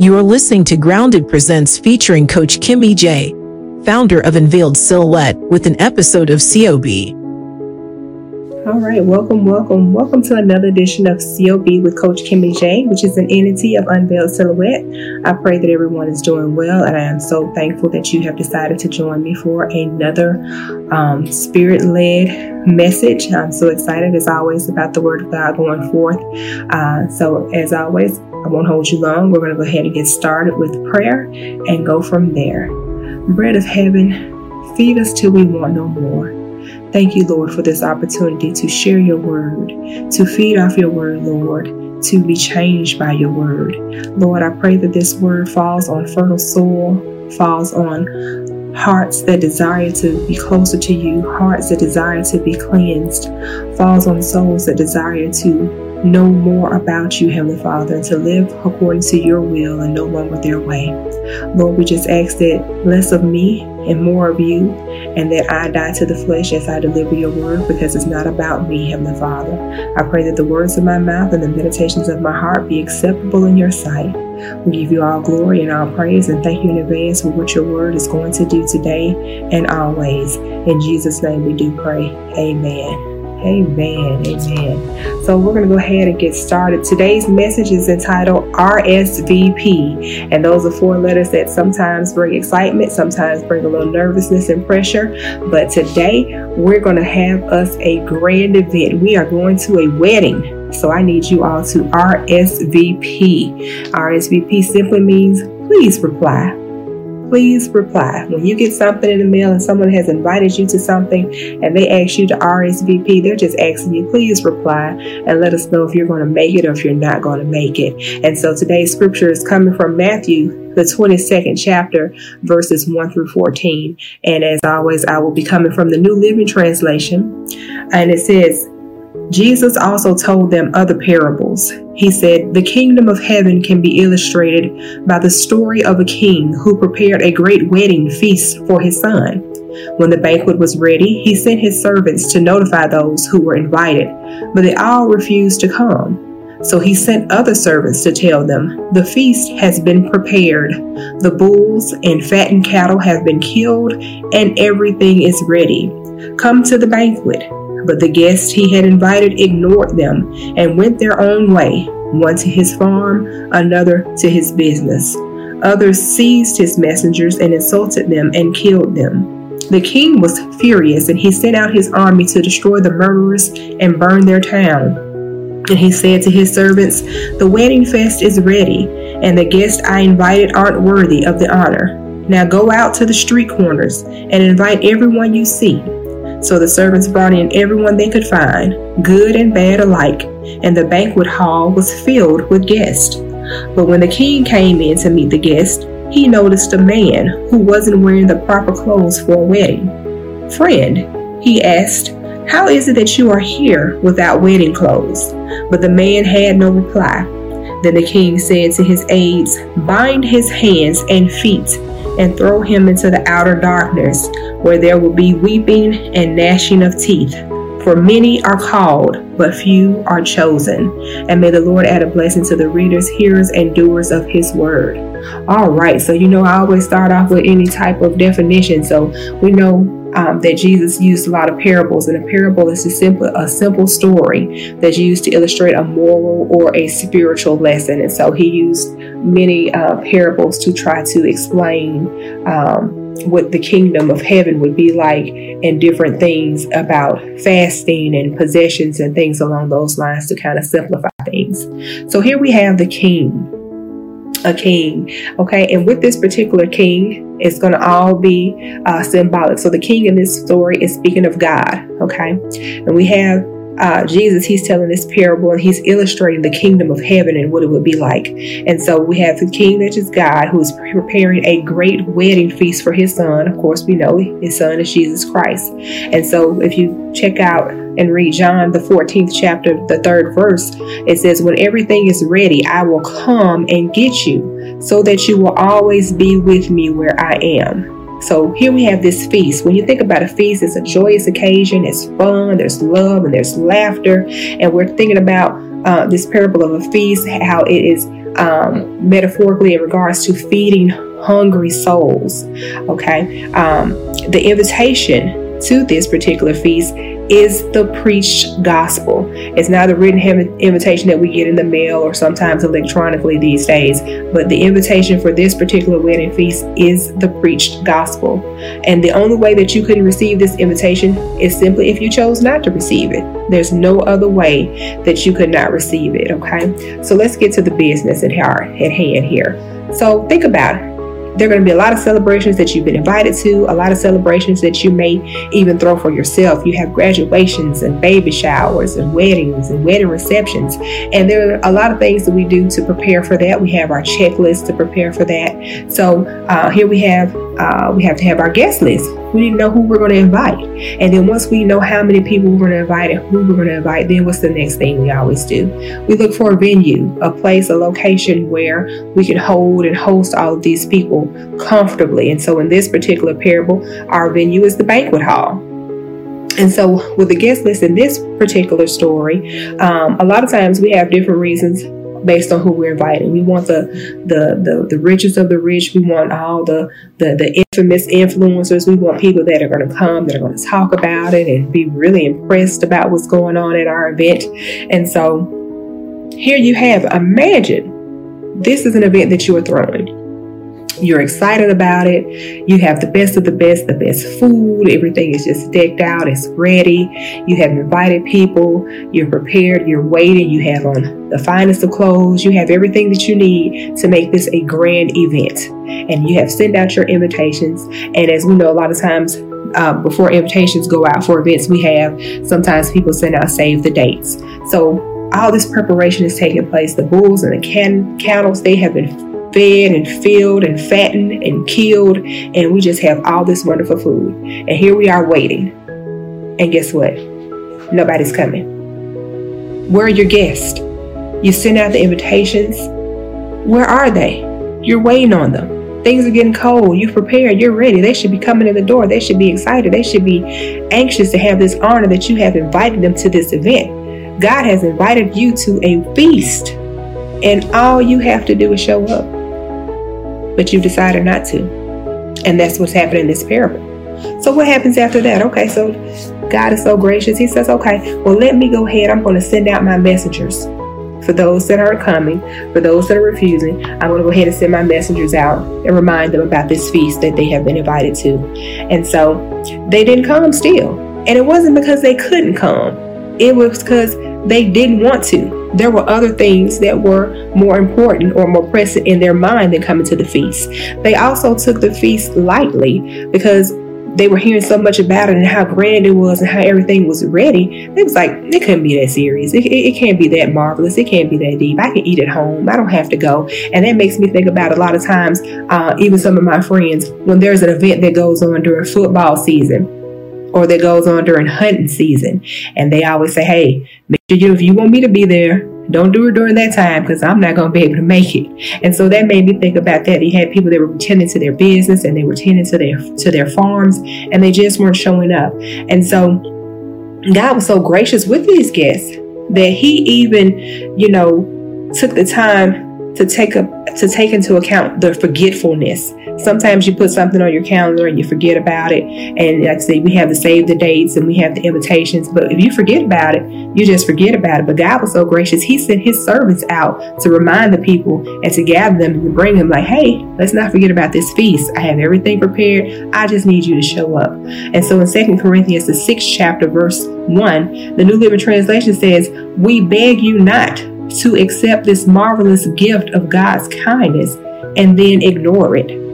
You are listening to Grounded Presents featuring Coach Kimmie J, founder of Unveiled Silhouette, with an episode of COB. All right, welcome, welcome, welcome to another edition of COB with Coach Kimmie J, which is an entity of Unveiled Silhouette. I pray that everyone is doing well, and I am so thankful that you have decided to join me for another um, spirit led message. I'm so excited, as always, about the Word of God going forth. Uh, so, as always, I won't hold you long. We're going to go ahead and get started with prayer and go from there. Bread of heaven, feed us till we want no more. Thank you, Lord, for this opportunity to share your word, to feed off your word, Lord, to be changed by your word. Lord, I pray that this word falls on fertile soil, falls on hearts that desire to be closer to you, hearts that desire to be cleansed, falls on souls that desire to know more about you, Heavenly Father, and to live according to your will and no longer their way. Lord, we just ask that less of me and more of you, and that I die to the flesh as I deliver your word because it's not about me, Heavenly Father. I pray that the words of my mouth and the meditations of my heart be acceptable in your sight. We give you all glory and all praise and thank you in advance for what your word is going to do today and always. In Jesus' name we do pray. Amen. Amen. Amen. So we're going to go ahead and get started. Today's message is entitled RSVP. And those are four letters that sometimes bring excitement, sometimes bring a little nervousness and pressure. But today we're going to have us a grand event. We are going to a wedding. So I need you all to RSVP. RSVP simply means please reply please reply. When you get something in the mail and someone has invited you to something and they ask you to RSVP, they're just asking you, please reply and let us know if you're going to make it or if you're not going to make it. And so today's scripture is coming from Matthew, the 22nd chapter, verses 1 through 14. And as always, I will be coming from the New Living Translation. And it says, Jesus also told them other parables. He said, The kingdom of heaven can be illustrated by the story of a king who prepared a great wedding feast for his son. When the banquet was ready, he sent his servants to notify those who were invited, but they all refused to come. So he sent other servants to tell them, The feast has been prepared, the bulls and fattened cattle have been killed, and everything is ready. Come to the banquet. But the guests he had invited ignored them and went their own way, one to his farm, another to his business. Others seized his messengers and insulted them and killed them. The king was furious and he sent out his army to destroy the murderers and burn their town. And he said to his servants, The wedding feast is ready, and the guests I invited aren't worthy of the honor. Now go out to the street corners and invite everyone you see so the servants brought in everyone they could find, good and bad alike, and the banquet hall was filled with guests. But when the king came in to meet the guests, he noticed a man who wasn't wearing the proper clothes for a wedding. Friend, he asked, how is it that you are here without wedding clothes? But the man had no reply. Then the king said to his aides, Bind his hands and feet and throw him into the outer darkness, where there will be weeping and gnashing of teeth. For many are called, but few are chosen. And may the Lord add a blessing to the readers, hearers, and doers of his word. All right, so you know, I always start off with any type of definition. So we know um, that Jesus used a lot of parables, and a parable is a simple a simple story that's used to illustrate a moral or a spiritual lesson. And so he used many uh, parables to try to explain um, what the kingdom of heaven would be like, and different things about fasting and possessions and things along those lines to kind of simplify things. So here we have the king a king. Okay, and with this particular king, it's going to all be uh, symbolic. So the king in this story is speaking of God. Okay, and we have uh, Jesus, he's telling this parable and he's illustrating the kingdom of heaven and what it would be like. And so we have the king that is God who is preparing a great wedding feast for his son. Of course, we know his son is Jesus Christ. And so if you check out and read John, the 14th chapter, the third verse, it says, When everything is ready, I will come and get you so that you will always be with me where I am. So here we have this feast. When you think about a feast, it's a joyous occasion, it's fun, there's love, and there's laughter. And we're thinking about uh, this parable of a feast, how it is um, metaphorically in regards to feeding hungry souls. Okay, um, the invitation to this particular feast is the preached gospel. It's not the written invitation that we get in the mail or sometimes electronically these days, but the invitation for this particular wedding feast is the preached gospel. And the only way that you can receive this invitation is simply if you chose not to receive it. There's no other way that you could not receive it, okay? So let's get to the business at at hand here. So think about it there are going to be a lot of celebrations that you've been invited to, a lot of celebrations that you may even throw for yourself. You have graduations and baby showers and weddings and wedding receptions. And there are a lot of things that we do to prepare for that. We have our checklist to prepare for that. So uh, here we have uh, we have to have our guest list. We need to know who we're going to invite. And then once we know how many people we're going to invite and who we're going to invite, then what's the next thing we always do? We look for a venue, a place, a location where we can hold and host all of these people comfortably. And so in this particular parable, our venue is the banquet hall. And so, with the guest list in this particular story, um, a lot of times we have different reasons based on who we're inviting. We want the the the, the richest of the rich. We want all the, the the infamous influencers. We want people that are going to come, that are going to talk about it and be really impressed about what's going on at our event. And so here you have imagine this is an event that you are throwing. You're excited about it. You have the best of the best, the best food. Everything is just decked out. It's ready. You have invited people. You're prepared. You're waiting. You have on the finest of clothes. You have everything that you need to make this a grand event. And you have sent out your invitations. And as we know, a lot of times uh, before invitations go out for events we have, sometimes people send out save the dates. So all this preparation is taking place. The bulls and the can- cattle, they have been fed and filled and fattened and killed, and we just have all this wonderful food. And here we are waiting. And guess what? Nobody's coming. Where are your guests? You send out the invitations. Where are they? You're waiting on them. Things are getting cold. You're prepared. You're ready. They should be coming in the door. They should be excited. They should be anxious to have this honor that you have invited them to this event. God has invited you to a feast, and all you have to do is show up but you decided not to. And that's what's happening in this parable. So what happens after that? Okay, so God is so gracious. He says, okay, well, let me go ahead. I'm going to send out my messengers. For those that aren't coming, for those that are refusing, I'm going to go ahead and send my messengers out and remind them about this feast that they have been invited to. And so they didn't come still. And it wasn't because they couldn't come, it was because they didn't want to there were other things that were more important or more pressing in their mind than coming to the feast. They also took the feast lightly because they were hearing so much about it and how grand it was and how everything was ready. It was like, it couldn't be that serious. It, it, it, can't be that marvelous. It can't be that deep. I can eat at home. I don't have to go. And that makes me think about a lot of times, uh, even some of my friends, when there's an event that goes on during football season or that goes on during hunting season. And they always say, hey, make sure you, if you want me to be there, don't do it during that time because I'm not going to be able to make it. And so that made me think about that. You had people that were tending to their business and they were tending to their to their farms and they just weren't showing up. And so God was so gracious with these guests that He even, you know, took the time to take a to take into account the forgetfulness Sometimes you put something on your calendar and you forget about it. And like I say, we have the save the dates and we have the invitations. But if you forget about it, you just forget about it. But God was so gracious. He sent his servants out to remind the people and to gather them and to bring them like, hey, let's not forget about this feast. I have everything prepared. I just need you to show up. And so in Second Corinthians, the sixth chapter, verse 1, the New Living Translation says, We beg you not to accept this marvelous gift of God's kindness and then ignore it.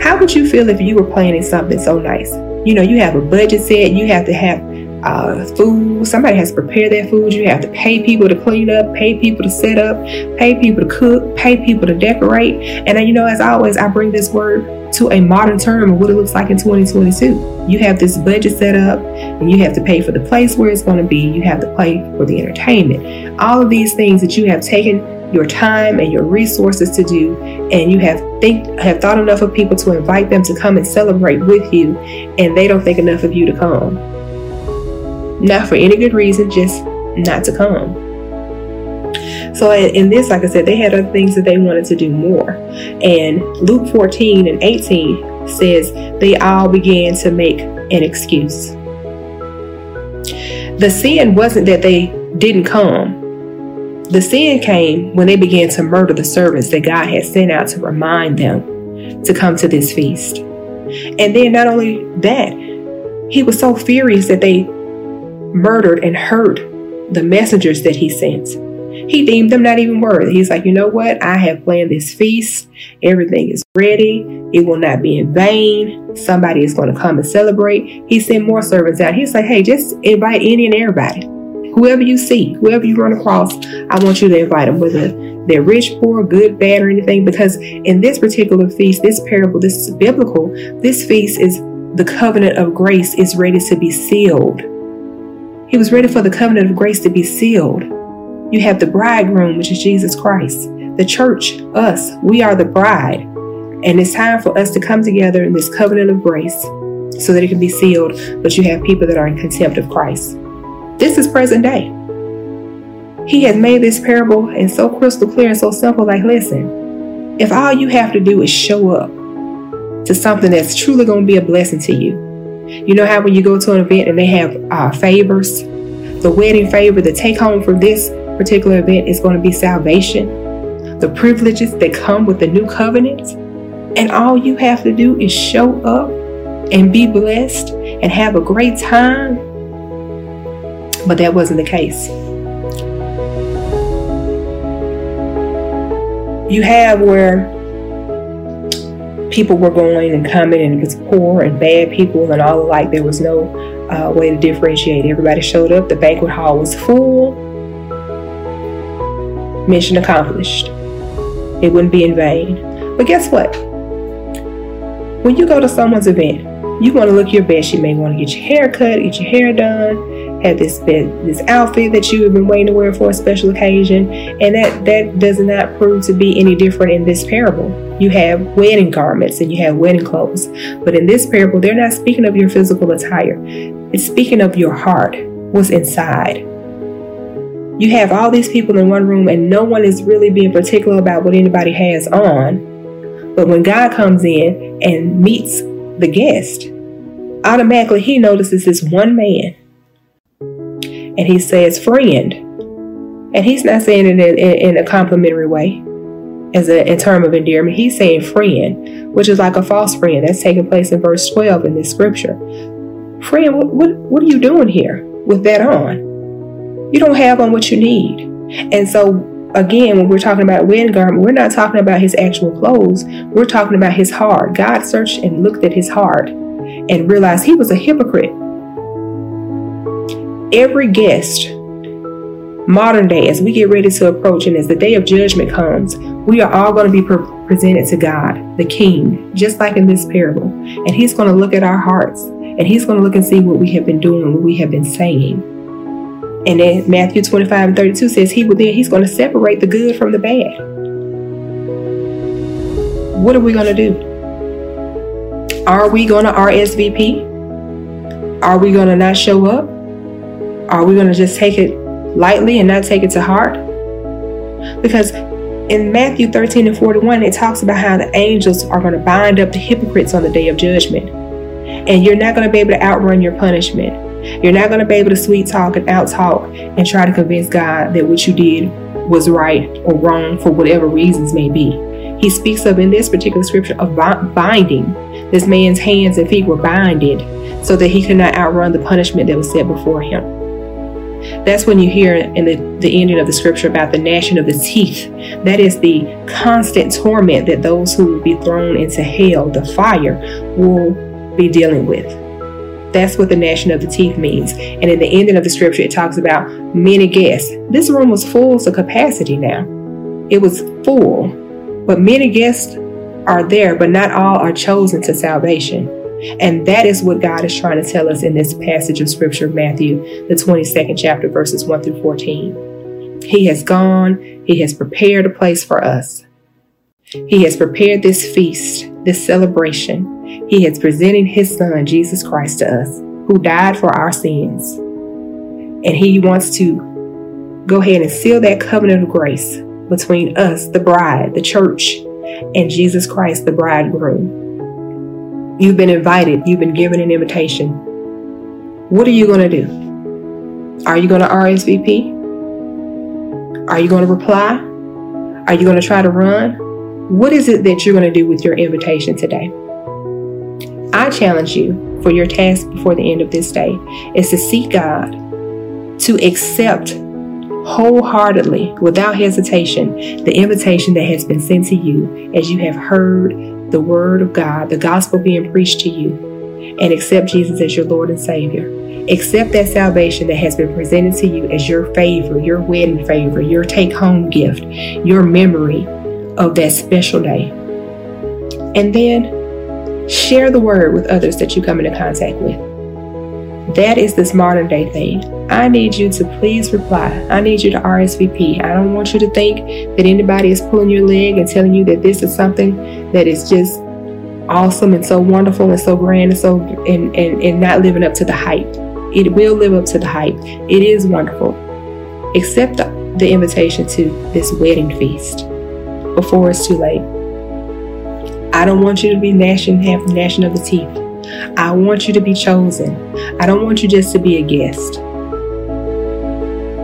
How would you feel if you were planning something so nice? You know, you have a budget set, you have to have uh, food. Somebody has to prepare that food. You have to pay people to clean up, pay people to set up, pay people to cook, pay people to decorate. And then, you know, as always, I bring this word to a modern term of what it looks like in 2022. You have this budget set up, and you have to pay for the place where it's going to be. You have to pay for the entertainment. All of these things that you have taken your time and your resources to do and you have think have thought enough of people to invite them to come and celebrate with you and they don't think enough of you to come not for any good reason just not to come So in this, like I said, they had other things that they wanted to do more. And Luke 14 and 18 says they all began to make an excuse. The sin wasn't that they didn't come. The sin came when they began to murder the servants that God had sent out to remind them to come to this feast. And then not only that, he was so furious that they murdered and hurt the messengers that he sent. He deemed them not even worthy. He's like, you know what? I have planned this feast. Everything is ready. It will not be in vain. Somebody is going to come and celebrate. He sent more servants out. He's like, hey, just invite any and everybody. Whoever you see, whoever you run across, I want you to invite them, whether they're rich, poor, good, bad, or anything. Because in this particular feast, this parable, this is biblical, this feast is the covenant of grace is ready to be sealed. He was ready for the covenant of grace to be sealed. You have the bridegroom, which is Jesus Christ. The church, us, we are the bride. And it's time for us to come together in this covenant of grace so that it can be sealed. But you have people that are in contempt of Christ. This is present day. He has made this parable and so crystal clear and so simple like, listen, if all you have to do is show up to something that's truly going to be a blessing to you, you know how when you go to an event and they have uh, favors, the wedding favor, the take home from this particular event is going to be salvation, the privileges that come with the new covenant. And all you have to do is show up and be blessed and have a great time. But that wasn't the case. You have where people were going and coming, and it was poor and bad people and all alike. There was no uh, way to differentiate. Everybody showed up. The banquet hall was full. Mission accomplished. It wouldn't be in vain. But guess what? When you go to someone's event, you want to look your best. You may want to get your hair cut, get your hair done, have this this outfit that you have been waiting to wear for a special occasion, and that that does not prove to be any different in this parable. You have wedding garments and you have wedding clothes, but in this parable, they're not speaking of your physical attire. It's speaking of your heart, what's inside. You have all these people in one room, and no one is really being particular about what anybody has on. But when God comes in and meets the guest, automatically he notices this one man and he says, friend. And he's not saying it in, in, in a complimentary way as a in term of endearment. He's saying friend, which is like a false friend. That's taking place in verse 12 in this scripture. Friend, what, what, what are you doing here with that on? You don't have on what you need. And so again, when we're talking about wedding garment, we're not talking about his actual clothes. We're talking about his heart. God searched and looked at his heart and realized he was a hypocrite every guest, modern day, as we get ready to approach and as the day of judgment comes, we are all going to be pre- presented to God, the King, just like in this parable. And He's going to look at our hearts and He's going to look and see what we have been doing, what we have been saying. And then Matthew 25 and 32 says he will then he's going to separate the good from the bad. What are we going to do? Are we going to RSVP? Are we going to not show up? Are we going to just take it lightly and not take it to heart? Because in Matthew 13 and 41, it talks about how the angels are going to bind up the hypocrites on the day of judgment. And you're not going to be able to outrun your punishment. You're not going to be able to sweet talk and out talk and try to convince God that what you did was right or wrong for whatever reasons may be. He speaks of in this particular scripture of binding. This man's hands and feet were binded so that he could not outrun the punishment that was set before him. That's when you hear in the, the ending of the scripture about the gnashing of the teeth. That is the constant torment that those who will be thrown into hell, the fire, will be dealing with. That's what the gnashing of the teeth means. And in the ending of the scripture, it talks about many guests. This room was full to capacity now. It was full, but many guests are there, but not all are chosen to salvation. And that is what God is trying to tell us in this passage of scripture, Matthew, the 22nd chapter, verses 1 through 14. He has gone, He has prepared a place for us. He has prepared this feast, this celebration. He has presented His Son, Jesus Christ, to us, who died for our sins. And He wants to go ahead and seal that covenant of grace between us, the bride, the church, and Jesus Christ, the bridegroom. You've been invited, you've been given an invitation. What are you going to do? Are you going to RSVP? Are you going to reply? Are you going to try to run? What is it that you're going to do with your invitation today? I challenge you for your task before the end of this day is to seek God, to accept wholeheartedly, without hesitation, the invitation that has been sent to you as you have heard the word of God, the gospel being preached to you, and accept Jesus as your Lord and Savior. Accept that salvation that has been presented to you as your favor, your wedding favor, your take home gift, your memory of that special day. And then share the word with others that you come into contact with. That is this modern day thing. I need you to please reply. I need you to RSVP. I don't want you to think that anybody is pulling your leg and telling you that this is something that is just awesome and so wonderful and so grand and so and, and, and not living up to the hype. It will live up to the hype. It is wonderful. Accept the invitation to this wedding feast before it's too late. I don't want you to be gnashing, half gnashing of the teeth. I want you to be chosen. I don't want you just to be a guest.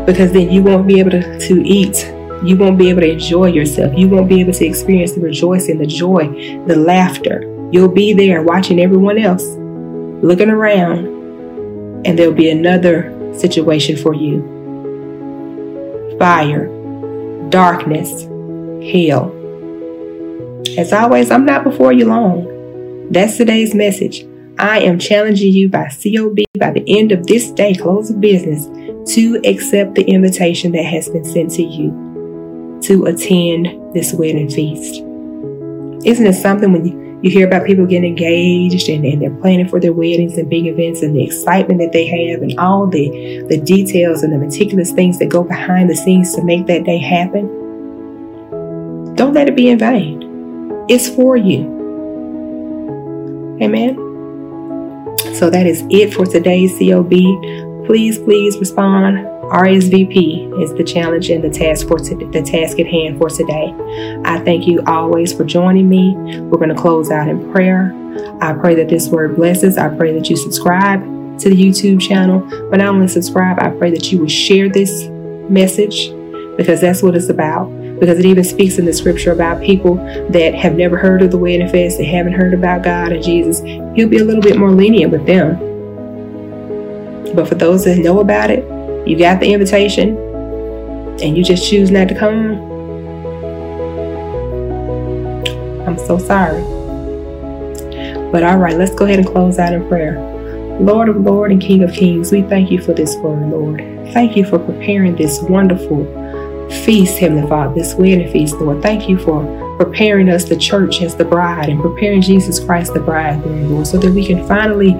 Because then you won't be able to, to eat. You won't be able to enjoy yourself. You won't be able to experience the rejoicing, the joy, the laughter. You'll be there watching everyone else, looking around, and there'll be another situation for you fire, darkness, hell. As always, I'm not before you long. That's today's message. I am challenging you by COB by the end of this day, close of business, to accept the invitation that has been sent to you to attend this wedding feast. Isn't it something when you, you hear about people getting engaged and, and they're planning for their weddings and big events and the excitement that they have and all the, the details and the meticulous things that go behind the scenes to make that day happen? Don't let it be in vain. It's for you. Amen. So that is it for today's COB. Please, please respond. RSVP is the challenge and the task for to- the task at hand for today. I thank you always for joining me. We're going to close out in prayer. I pray that this word blesses. I pray that you subscribe to the YouTube channel, but not only subscribe, I pray that you will share this message because that's what it's about because it even speaks in the scripture about people that have never heard of the wedding feast, they haven't heard about God and Jesus. He'll be a little bit more lenient with them. But for those that know about it, you got the invitation and you just choose not to come. I'm so sorry. But all right, let's go ahead and close out in prayer. Lord of Lord and King of Kings, we thank you for this word, Lord. Thank you for preparing this wonderful feast, Heavenly Father, this wedding feast, Lord. Thank you for preparing us, the church, as the bride, and preparing Jesus Christ, the bridegroom, Lord, so that we can finally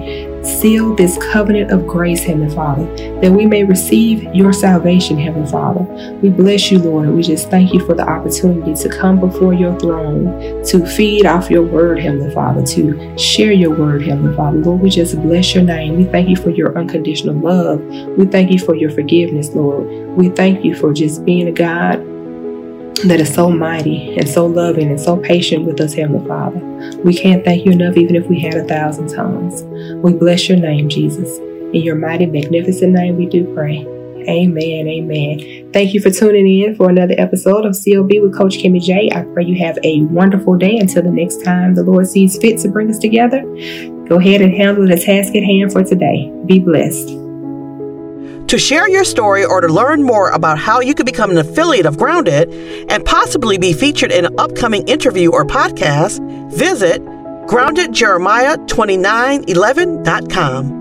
seal this covenant of grace, Heavenly Father, that we may receive your salvation, Heavenly Father. We bless you, Lord, we just thank you for the opportunity to come before your throne, to feed off your word, Heavenly Father, to share your word, Heavenly Father. Lord, we just bless your name. We thank you for your unconditional love. We thank you for your forgiveness, Lord. We thank you for just being a God that is so mighty and so loving and so patient with us, Heavenly Father. We can't thank you enough, even if we had a thousand tongues. We bless your name, Jesus. In your mighty, magnificent name, we do pray. Amen. Amen. Thank you for tuning in for another episode of COB with Coach Kimmie J. I pray you have a wonderful day until the next time the Lord sees fit to bring us together. Go ahead and handle the task at hand for today. Be blessed. To share your story or to learn more about how you can become an affiliate of Grounded and possibly be featured in an upcoming interview or podcast, visit groundedjeremiah2911.com.